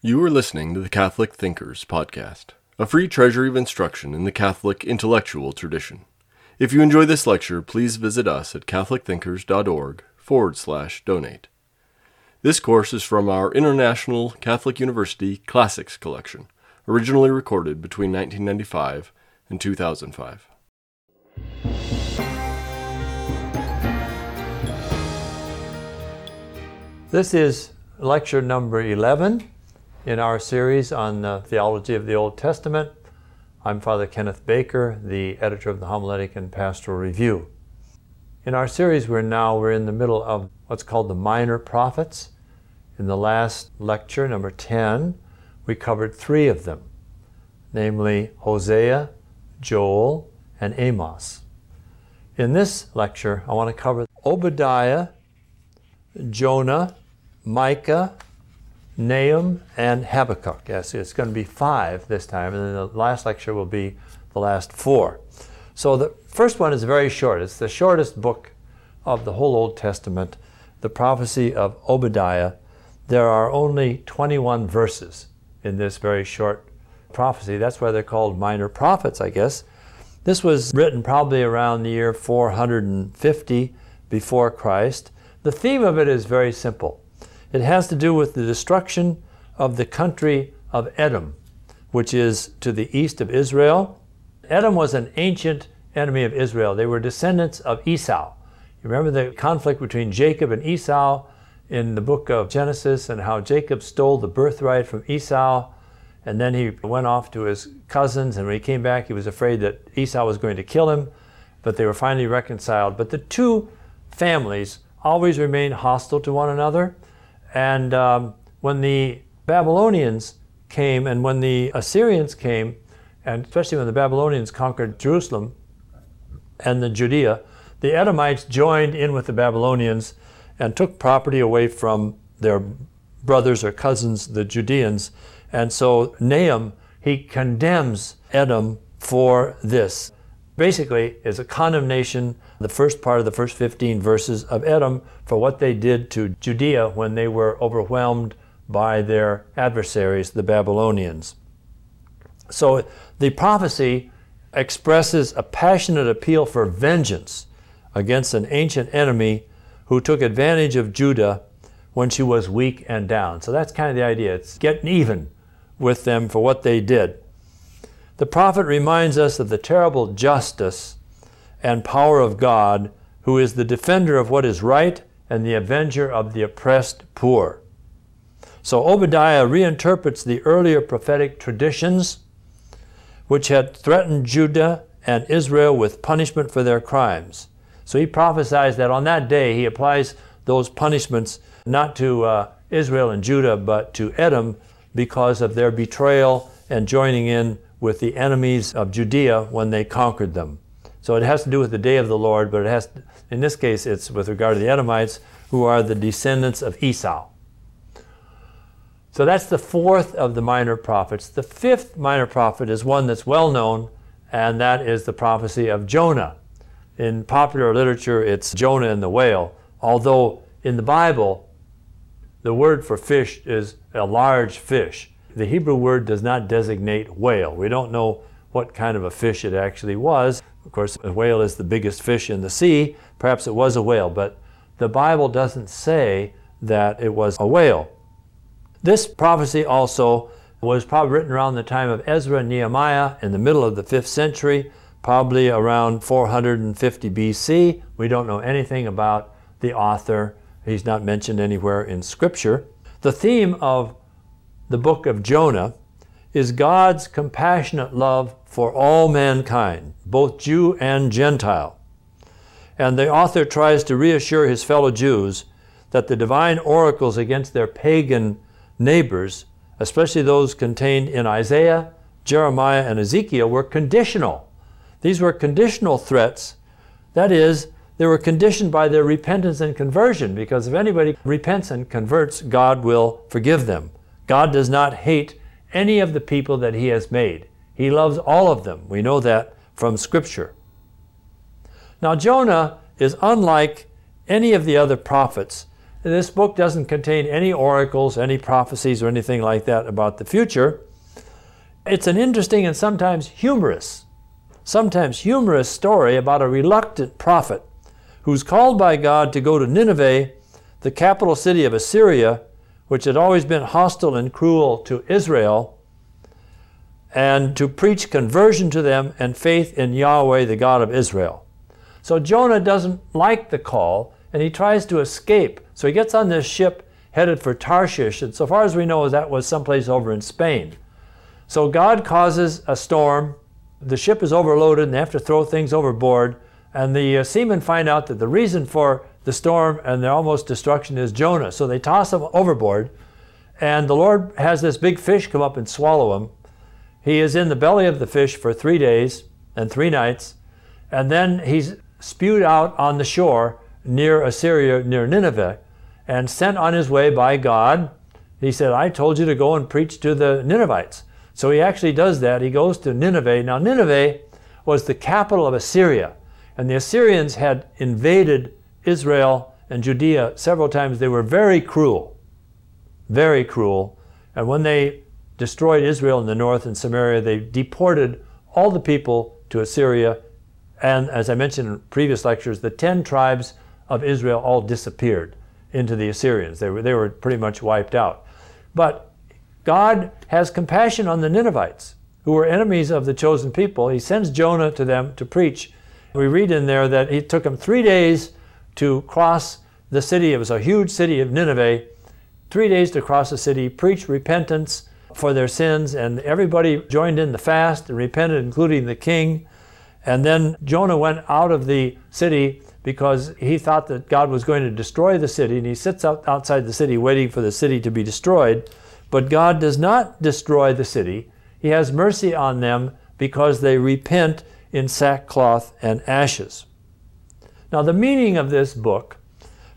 You are listening to the Catholic Thinkers Podcast, a free treasury of instruction in the Catholic intellectual tradition. If you enjoy this lecture, please visit us at catholicthinkers.org forward slash donate. This course is from our International Catholic University Classics Collection, originally recorded between 1995 and 2005. This is lecture number 11 in our series on the theology of the Old Testament. I'm Father Kenneth Baker, the editor of the Homiletic and Pastoral Review. In our series, we're now we're in the middle of what's called the minor prophets. In the last lecture, number 10, we covered three of them, namely Hosea, Joel, and Amos. In this lecture, I want to cover Obadiah, Jonah, Micah, Nahum, and Habakkuk. Yes, it's going to be five this time, and then the last lecture will be the last four. So the first one is very short. It's the shortest book of the whole Old Testament, the prophecy of Obadiah. There are only 21 verses in this very short prophecy. That's why they're called minor prophets, I guess. This was written probably around the year 450 before Christ. The theme of it is very simple. It has to do with the destruction of the country of Edom, which is to the east of Israel. Edom was an ancient enemy of Israel. They were descendants of Esau. You remember the conflict between Jacob and Esau in the book of Genesis and how Jacob stole the birthright from Esau and then he went off to his cousins and when he came back he was afraid that Esau was going to kill him but they were finally reconciled but the two families always remained hostile to one another and um, when the Babylonians came and when the Assyrians came, and especially when the Babylonians conquered Jerusalem and the Judea, the Edomites joined in with the Babylonians and took property away from their brothers or cousins, the Judeans. And so Nahum, he condemns Edom for this basically is a condemnation, the first part of the first 15 verses of Edom, for what they did to Judea when they were overwhelmed by their adversaries, the Babylonians. So the prophecy expresses a passionate appeal for vengeance against an ancient enemy who took advantage of Judah when she was weak and down. So that's kind of the idea. It's getting even with them for what they did. The prophet reminds us of the terrible justice and power of God, who is the defender of what is right and the avenger of the oppressed poor. So Obadiah reinterprets the earlier prophetic traditions which had threatened Judah and Israel with punishment for their crimes. So he prophesies that on that day he applies those punishments not to uh, Israel and Judah, but to Edom because of their betrayal and joining in with the enemies of Judea when they conquered them. So it has to do with the day of the Lord, but it has, in this case, it's with regard to the Edomites, who are the descendants of Esau. So that's the fourth of the minor prophets. The fifth minor prophet is one that's well known, and that is the prophecy of Jonah. In popular literature, it's Jonah and the whale, although in the Bible, the word for fish is a large fish the Hebrew word does not designate whale. We don't know what kind of a fish it actually was. Of course, a whale is the biggest fish in the sea. Perhaps it was a whale, but the Bible doesn't say that it was a whale. This prophecy also was probably written around the time of Ezra and Nehemiah in the middle of the 5th century, probably around 450 BC. We don't know anything about the author. He's not mentioned anywhere in Scripture. The theme of the book of Jonah, is God's compassionate love for all mankind, both Jew and Gentile. And the author tries to reassure his fellow Jews that the divine oracles against their pagan neighbors, especially those contained in Isaiah, Jeremiah, and Ezekiel, were conditional. These were conditional threats. That is, they were conditioned by their repentance and conversion, because if anybody repents and converts, God will forgive them. God does not hate any of the people that He has made. He loves all of them. We know that from Scripture. Now, Jonah is unlike any of the other prophets this book doesn't contain any oracles, any prophecies, or anything like that about the future. It's an interesting and sometimes humorous, sometimes humorous story about a reluctant prophet who's called by God to go to Nineveh, the capital city of Assyria, which had always been hostile and cruel to Israel, and to preach conversion to them and faith in Yahweh, the God of Israel. So Jonah doesn't like the call and he tries to escape. So he gets on this ship headed for Tarshish, and so far as we know, that was someplace over in Spain. So God causes a storm. The ship is overloaded and they have to throw things overboard. And the uh, seamen find out that the reason for the storm and their almost destruction is Jonah. So they toss him overboard, and the Lord has this big fish come up and swallow him. He is in the belly of the fish for three days and three nights, and then he's spewed out on the shore near Assyria, near Nineveh, and sent on his way by God. He said, I told you to go and preach to the Ninevites. So he actually does that. He goes to Nineveh. Now, Nineveh was the capital of Assyria, and the Assyrians had invaded Israel and Judea several times. They were very cruel, very cruel. And when they destroyed Israel in the north and Samaria, they deported all the people to Assyria. And as I mentioned in previous lectures, the 10 tribes of Israel all disappeared into the Assyrians. They were, they were pretty much wiped out. But God has compassion on the Ninevites, who were enemies of the chosen people. He sends Jonah to them to preach. We read in there that it took him three days to cross the city. It was a huge city of Nineveh. Three days to cross the city, preach repentance for their sins, and everybody joined in the fast and repented, including the king. And then Jonah went out of the city because he thought that God was going to destroy the city, and he sits out outside the city waiting for the city to be destroyed. But God does not destroy the city. He has mercy on them because they repent in sackcloth and ashes. Now, the meaning of this book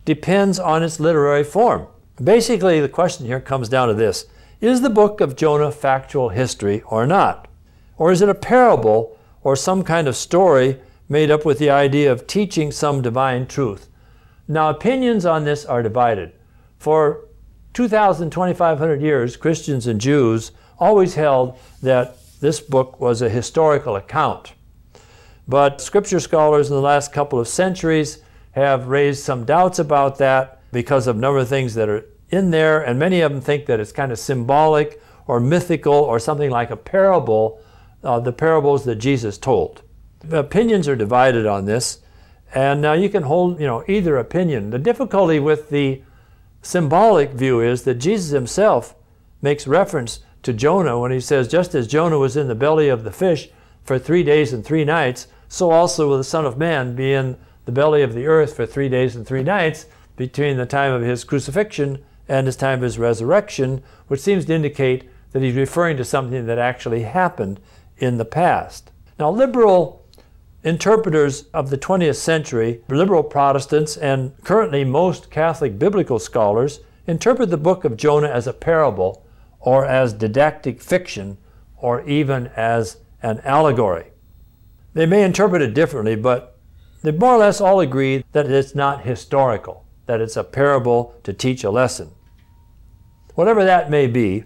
depends on its literary form. Basically, the question here comes down to this Is the book of Jonah factual history or not? Or is it a parable or some kind of story made up with the idea of teaching some divine truth. Now, opinions on this are divided. For 2,000, 2,500 years, Christians and Jews always held that this book was a historical account. But scripture scholars in the last couple of centuries have raised some doubts about that because of a number of things that are in there, and many of them think that it's kind of symbolic or mythical or something like a parable, uh, the parables that Jesus told opinions are divided on this, and now you can hold, you know, either opinion. The difficulty with the symbolic view is that Jesus himself makes reference to Jonah when he says, just as Jonah was in the belly of the fish for three days and three nights, so also will the Son of Man be in the belly of the earth for three days and three nights between the time of his crucifixion and his time of his resurrection, which seems to indicate that he's referring to something that actually happened in the past. Now, liberal interpreters of the 20th century, liberal Protestants, and currently most Catholic biblical scholars interpret the book of Jonah as a parable or as didactic fiction or even as an allegory. They may interpret it differently, but they more or less all agree that it's not historical, that it's a parable to teach a lesson. Whatever that may be,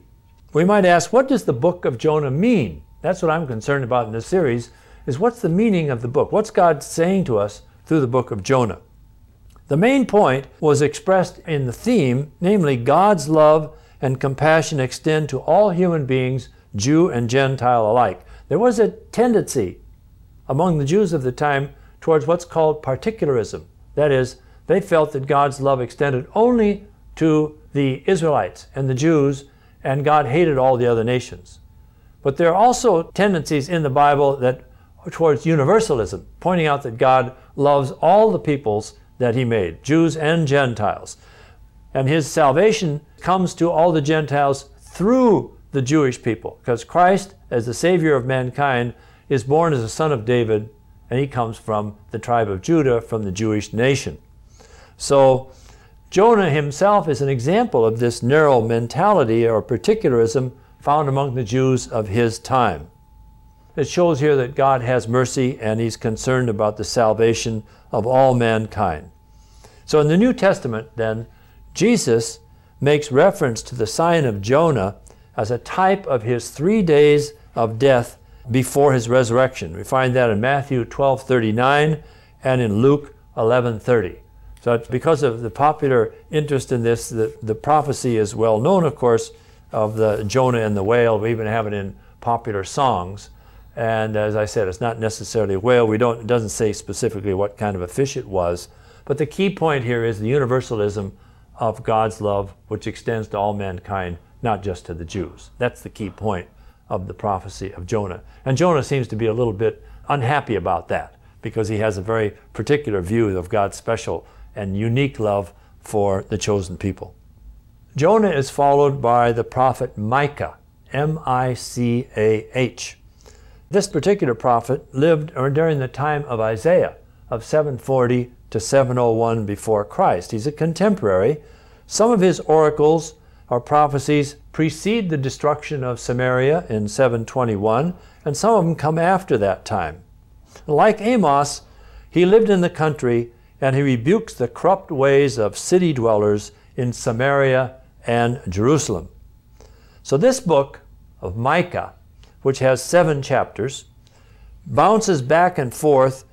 we might ask, what does the book of Jonah mean? That's what I'm concerned about in this series is what's the meaning of the book? What's God saying to us through the book of Jonah? The main point was expressed in the theme, namely, God's love and compassion extend to all human beings, Jew and Gentile alike. There was a tendency among the Jews of the time towards what's called particularism. That is, they felt that God's love extended only to the Israelites and the Jews, and God hated all the other nations. But there are also tendencies in the Bible that towards universalism, pointing out that God loves all the peoples that He made, Jews and Gentiles. And His salvation comes to all the Gentiles through the Jewish people, because Christ, as the Savior of mankind, is born as a son of David, and He comes from the tribe of Judah, from the Jewish nation. So, Jonah himself is an example of this narrow mentality or particularism found among the Jews of his time. It shows here that God has mercy and He's concerned about the salvation of all mankind. So in the New Testament, then, Jesus makes reference to the sign of Jonah as a type of his three days of death before his resurrection. We find that in Matthew 12:39 and in Luke 11:30. So because of the popular interest in this, the, the prophecy is well known, of course, of the Jonah and the whale. We even have it in popular songs. And as I said, it's not necessarily a whale. We don't, it doesn't say specifically what kind of a fish it was. But the key point here is the universalism of God's love, which extends to all mankind, not just to the Jews. That's the key point of the prophecy of Jonah. And Jonah seems to be a little bit unhappy about that because he has a very particular view of God's special and unique love for the chosen people. Jonah is followed by the prophet Micah, M I C A H. This particular prophet lived er, during the time of Isaiah of 740 to 701 before Christ. He's a contemporary. Some of his oracles or prophecies precede the destruction of Samaria in 721, and some of them come after that time. Like Amos, he lived in the country and he rebukes the corrupt ways of city dwellers in Samaria and Jerusalem. So, this book of Micah, which has seven chapters, bounces back and forth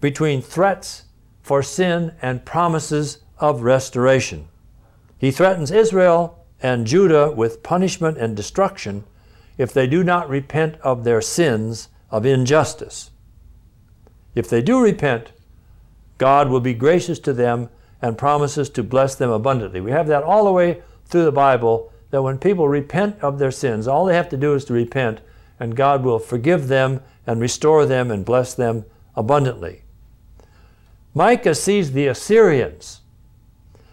between threats for sin and promises of restoration. He threatens Israel and Judah with punishment and destruction if they do not repent of their sins of injustice. If they do repent, God will be gracious to them and promises to bless them abundantly. We have that all the way through the Bible that when people repent of their sins, all they have to do is to repent, and God will forgive them and restore them and bless them abundantly. Micah sees the Assyrians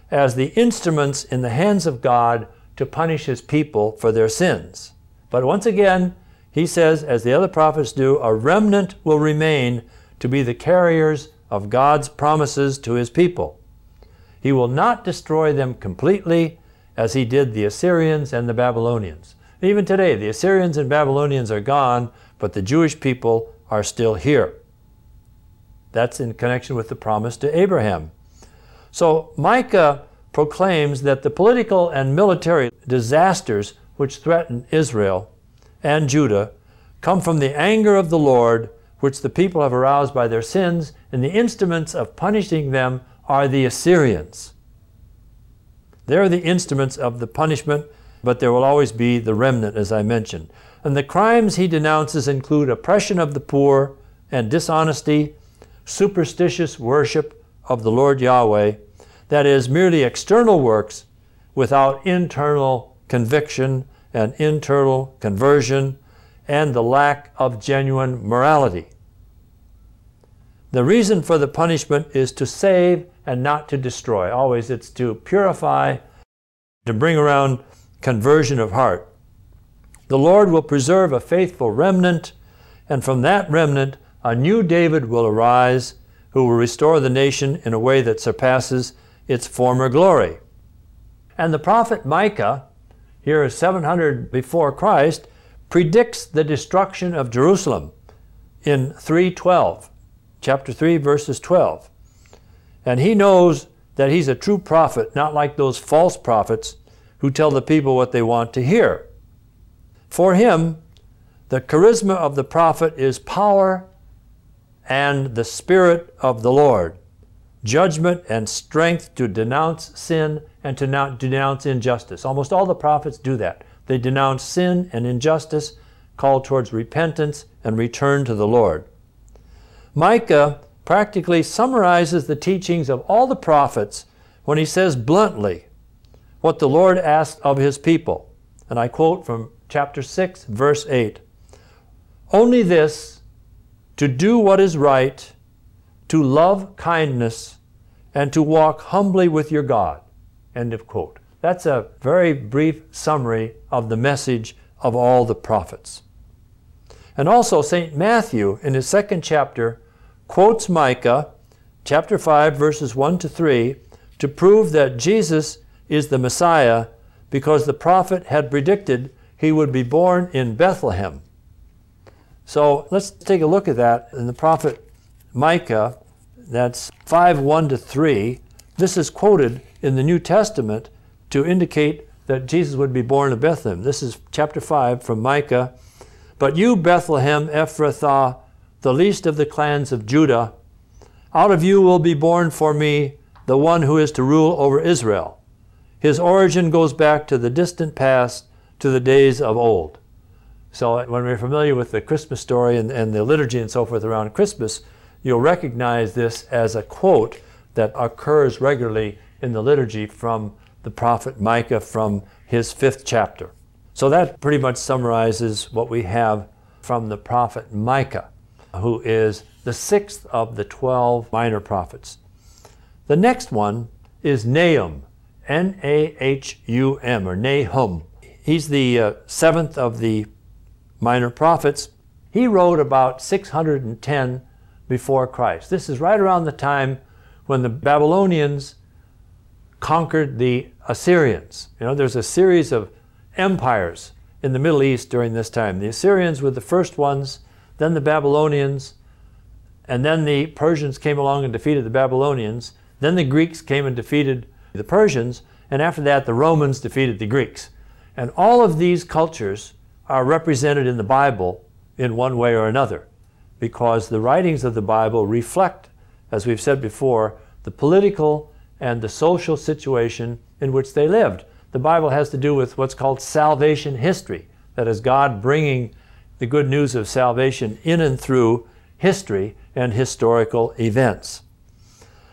as the instruments in the hands of God to punish his people for their sins. But once again, he says, as the other prophets do, a remnant will remain to be the carriers of God's promises to his people. He will not destroy them completely as he did the Assyrians and the Babylonians. Even today, the Assyrians and Babylonians are gone, but the Jewish people are still here. That's in connection with the promise to Abraham. So Micah proclaims that the political and military disasters which threaten Israel and Judah come from the anger of the Lord, which the people have aroused by their sins, and the instruments of punishing them are the Assyrians. They're the instruments of the punishment, but there will always be the remnant, as I mentioned. And the crimes he denounces include oppression of the poor and dishonesty, superstitious worship of the Lord Yahweh, that is, merely external works without internal conviction and internal conversion and the lack of genuine morality. The reason for the punishment is to save and not to destroy. Always it's to purify, to bring around conversion of heart. The Lord will preserve a faithful remnant, and from that remnant, a new David will arise who will restore the nation in a way that surpasses its former glory. And the prophet Micah, here is 700 before Christ, predicts the destruction of Jerusalem in 312, chapter 3, verses 12. And he knows that he's a true prophet, not like those false prophets who tell the people what they want to hear. For him, the charisma of the prophet is power and the Spirit of the Lord judgment and strength to denounce sin and to not denounce injustice. Almost all the prophets do that. They denounce sin and injustice, call towards repentance and return to the Lord. Micah practically summarizes the teachings of all the prophets when he says bluntly what the Lord asked of his people. And I quote from chapter 6, verse 8 Only this, to do what is right to love kindness, and to walk humbly with your God. End of quote. That's a very brief summary of the message of all the prophets. And also, St. Matthew, in his second chapter, quotes Micah, chapter 5, verses 1 to 3, to prove that Jesus is the Messiah because the prophet had predicted he would be born in Bethlehem. So let's take a look at that in the prophet Micah that's 5 1 to 3. This is quoted in the New Testament to indicate that Jesus would be born in Bethlehem. This is chapter 5 from Micah. But you, Bethlehem Ephrathah, the least of the clans of Judah, out of you will be born for me the one who is to rule over Israel. His origin goes back to the distant past, to the days of old. So when we're familiar with the Christmas story and, and the liturgy and so forth around Christmas, you'll recognize this as a quote that occurs regularly in the liturgy from the prophet Micah from his fifth chapter. So that pretty much summarizes what we have from the prophet Micah, who is the sixth of the 12 minor prophets. The next one is Nahum, N A H U M, or Nahum. He's the uh, seventh of the minor prophets. He wrote about 610 before Christ. This is right around the time when the Babylonians conquered the Assyrians. You know, there's a series of empires in the Middle East during this time. The Assyrians were the first ones, then the Babylonians, and then the Persians came along and defeated the Babylonians. Then the Greeks came and defeated the Persians, and after that, the Romans defeated the Greeks. And all of these cultures are represented in the Bible in one way or another because the writings of the Bible reflect, as we've said before, the political and the social situation in which they lived. The Bible has to do with what's called salvation history, that is, God bringing the good news of salvation in and through history and historical events.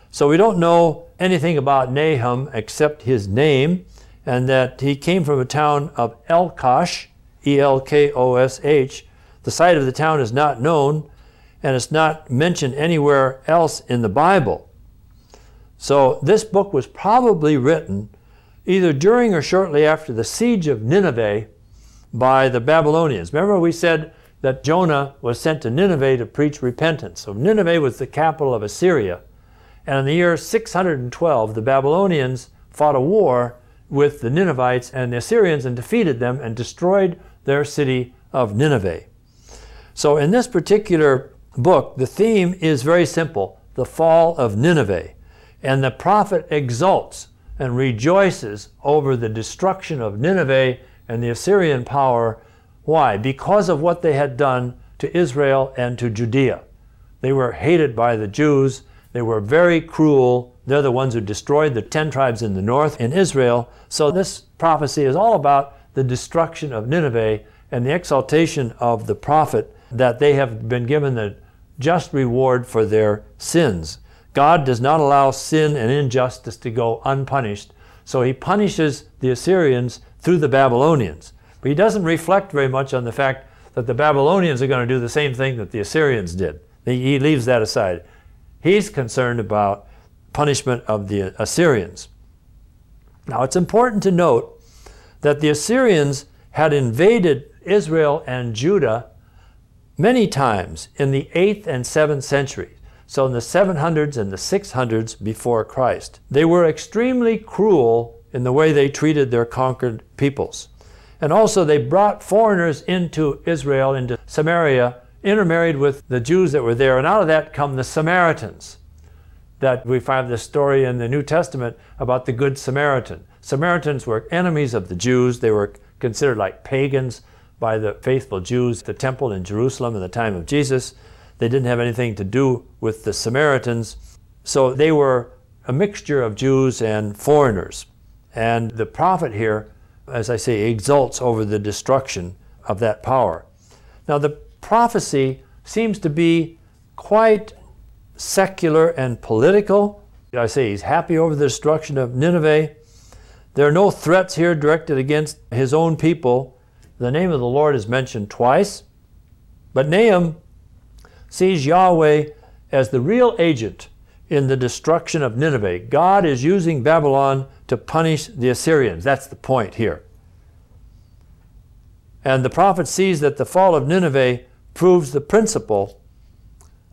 So we don't know anything about Nahum except his name, and that he came from a town of Elkosh, E L K O S H. The site of the town is not known, and it's not mentioned anywhere else in the Bible. So this book was probably written either during or shortly after the siege of Nineveh by the Babylonians. Remember, we said that Jonah was sent to Nineveh to preach repentance. So Nineveh was the capital of Assyria. And in the year 612, the Babylonians fought a war with the Ninevites and the Assyrians and defeated them and destroyed their city of Nineveh. So in this particular book, the theme is very simple the fall of Nineveh. And the prophet exults and rejoices over the destruction of Nineveh and the Assyrian power. Why? Because of what they had done to Israel and to Judea. They were hated by the Jews. They were very cruel. They're the ones who destroyed the ten tribes in the north in Israel. So this prophecy is all about the destruction of Nineveh and the exaltation of the prophet that they have been given the just reward for their sins. God does not allow sin and injustice to go unpunished, so he punishes the Assyrians through the Babylonians. But he doesn't reflect very much on the fact that the Babylonians are going to do the same thing that the Assyrians did. He leaves that aside. He's concerned about punishment of the Assyrians. Now, it's important to note that the Assyrians had invaded Israel and Judah many times in the 8th and 7th centuries. So in the 700s and the 600s before Christ, they were extremely cruel in the way they treated their conquered peoples. And also they brought foreigners into Israel, into Samaria, intermarried with the Jews that were there, and out of that come the Samaritans. That we find this story in the New Testament about the Good Samaritan. Samaritans were enemies of the Jews. They were considered like pagans by the faithful Jews, the temple in Jerusalem in the time of Jesus. They didn't have anything to do with the Samaritans. So they were a mixture of Jews and foreigners. And the prophet here, as I say, exults over the destruction of that power. Now, the prophecy seems to be quite secular and political. I say he's happy over the destruction of Nineveh. There are no threats here directed against his own people. The name of the Lord is mentioned twice. But Nahum sees Yahweh as the real agent in the destruction of Nineveh. God is using Babylon to punish the Assyrians. That's the point here. And the prophet sees that the fall of Nineveh proves the principle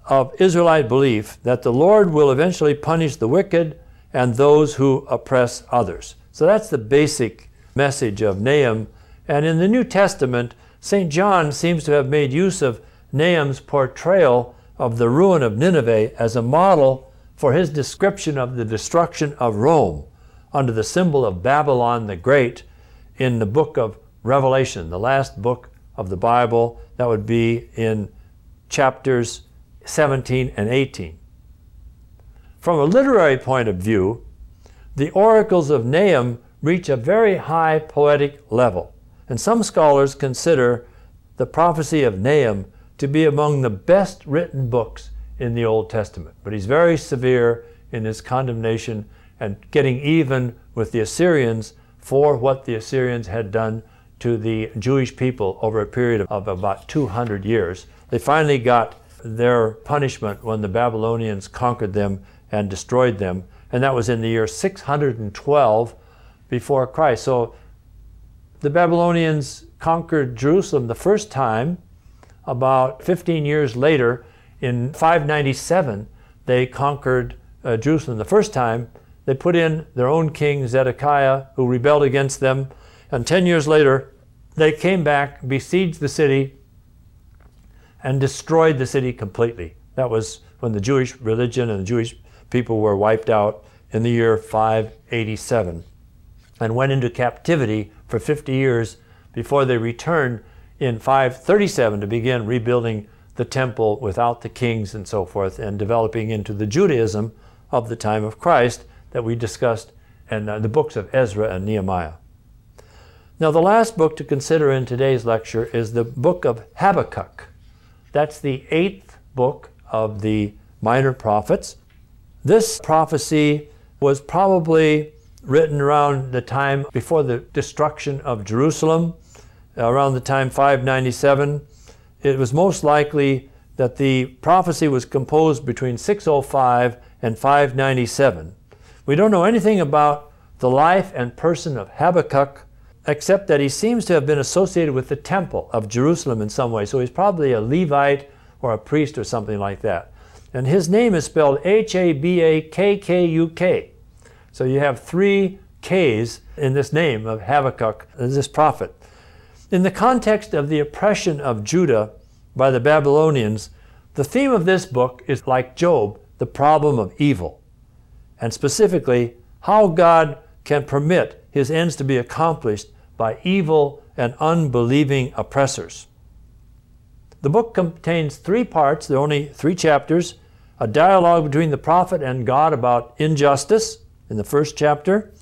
of Israelite belief that the Lord will eventually punish the wicked and those who oppress others. So that's the basic message of Nahum. And in the New Testament, St. John seems to have made use of Nahum's portrayal of the ruin of Nineveh as a model for his description of the destruction of Rome. under the symbol of Babylon the Great in the book of Revelation, the last book of the Bible. That would be in chapters 17 and 18. From a literary point of view, the oracles of Nahum reach a very high poetic level, and some scholars consider the prophecy of Nahum to be among the best written books in the Old Testament. But he's very severe in his condemnation and getting even with the Assyrians for what the Assyrians had done to the Jewish people over a period of about 200 years. They finally got their punishment when the Babylonians conquered them and destroyed them, and that was in the year 612 before Christ. So the Babylonians conquered Jerusalem the first time. About 15 years later, in 597, they conquered uh, Jerusalem the first time. They put in their own king, Zedekiah, who rebelled against them. And 10 years later, they came back, besieged the city, and destroyed the city completely. That was when the Jewish religion and the Jewish people were wiped out in the year 587 and went into captivity for 50 years before they returned in 537 to begin rebuilding the temple without the kings and so forth and developing into the Judaism of the time of Christ that we discussed in uh, the books of Ezra and Nehemiah. Now, the last book to consider in today's lecture is the book of Habakkuk. That's the eighth book of the minor prophets. This prophecy was probably written around the time before the destruction of Jerusalem, around the time 597. It was most likely that the prophecy was composed between 605 and 597. We don't know anything about the life and person of Habakkuk except that he seems to have been associated with the temple of Jerusalem in some way. So he's probably a Levite or a priest or something like that. And his name is spelled H A B A K K U K. So you have three K's in this name of Habakkuk, this prophet. In the context of the oppression of Judah by the Babylonians, the theme of this book is like Job, the problem of evil, and specifically how God can permit his ends to be accomplished by evil and unbelieving oppressors. The book contains three parts, there are only three chapters a dialogue between the prophet and God about injustice in the first chapter,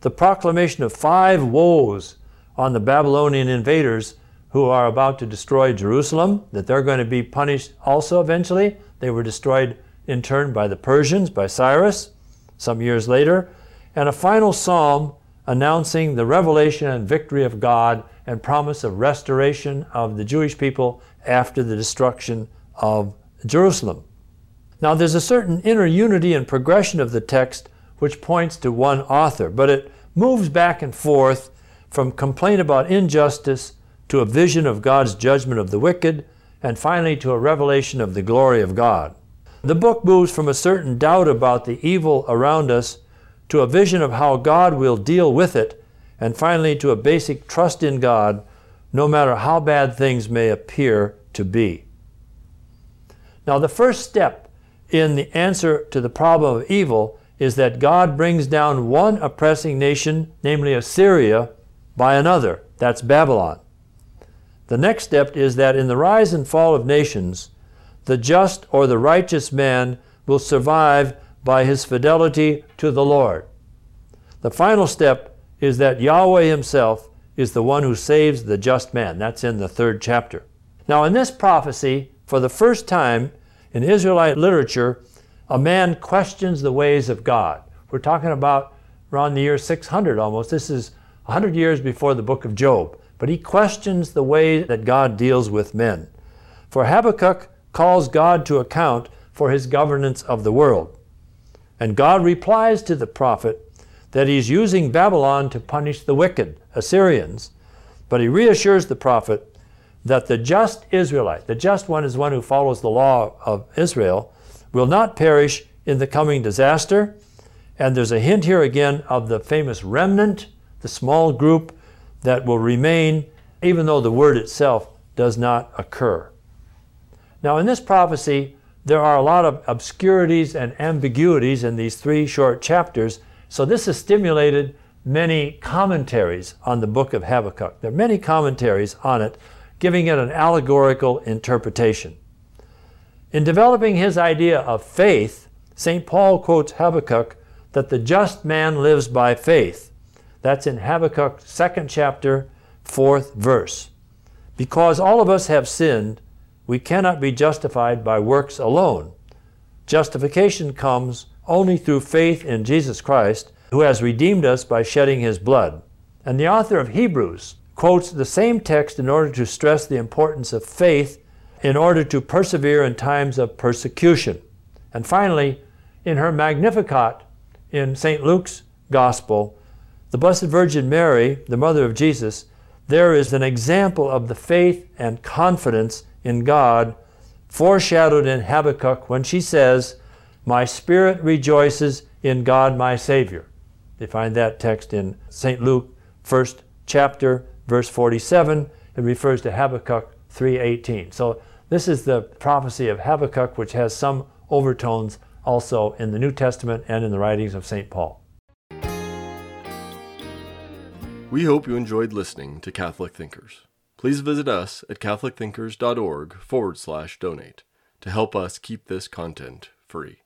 the proclamation of five woes on the Babylonian invaders who are about to destroy Jerusalem, that they're going to be punished also eventually. They were destroyed in turn by the Persians, by Cyrus, some years later, and a final psalm announcing the revelation and victory of God and promise of restoration of the Jewish people after the destruction of Jerusalem. Now, there's a certain inner unity and progression of the text which points to one author, but it moves back and forth from complaint about injustice to a vision of God's judgment of the wicked, and finally to a revelation of the glory of God. The book moves from a certain doubt about the evil around us to a vision of how God will deal with it, and finally to a basic trust in God, no matter how bad things may appear to be. Now, the first step in the answer to the problem of evil is that God brings down one oppressing nation, namely Assyria, by another. That's Babylon. The next step is that in the rise and fall of nations, the just or the righteous man will survive by his fidelity to the Lord. The final step is that Yahweh himself is the one who saves the just man. That's in the third chapter. Now, in this prophecy, for the first time in Israelite literature, a man questions the ways of God. We're talking about around the year 600 almost. This is 100 years before the book of Job. But he questions the way that God deals with men. For Habakkuk calls God to account for his governance of the world. And God replies to the prophet that he's using Babylon to punish the wicked Assyrians, but he reassures the prophet that the just Israelite, the just one is one who follows the law of Israel, will not perish in the coming disaster. And there's a hint here again of the famous remnant, the small group that will remain, even though the word itself does not occur. Now, in this prophecy, there are a lot of obscurities and ambiguities in these three short chapters, So this has stimulated many commentaries on the book of Habakkuk. There are many commentaries on it, giving it an allegorical interpretation. In developing his idea of faith, St. Paul quotes Habakkuk that the just man lives by faith. That's in Habakkuk, second chapter, fourth verse. Because all of us have sinned, we cannot be justified by works alone. Justification comes only through faith in Jesus Christ, who has redeemed us by shedding his blood. And the author of Hebrews quotes the same text in order to stress the importance of faith in order to persevere in times of persecution. And finally, in her Magnificat in St. Luke's Gospel, the Blessed Virgin Mary, the mother of Jesus, there is an example of the faith and confidence in God foreshadowed in Habakkuk when she says, My spirit rejoices in God my Savior. You find that text in St. Luke, first chapter, verse 47. It refers to Habakkuk 3:18. So this is the prophecy of Habakkuk, which has some overtones also in the New Testament and in the writings of St. Paul. We hope you enjoyed listening to Catholic Thinkers. Please visit us at catholicthinkers.org forward slash donate to help us keep this content free.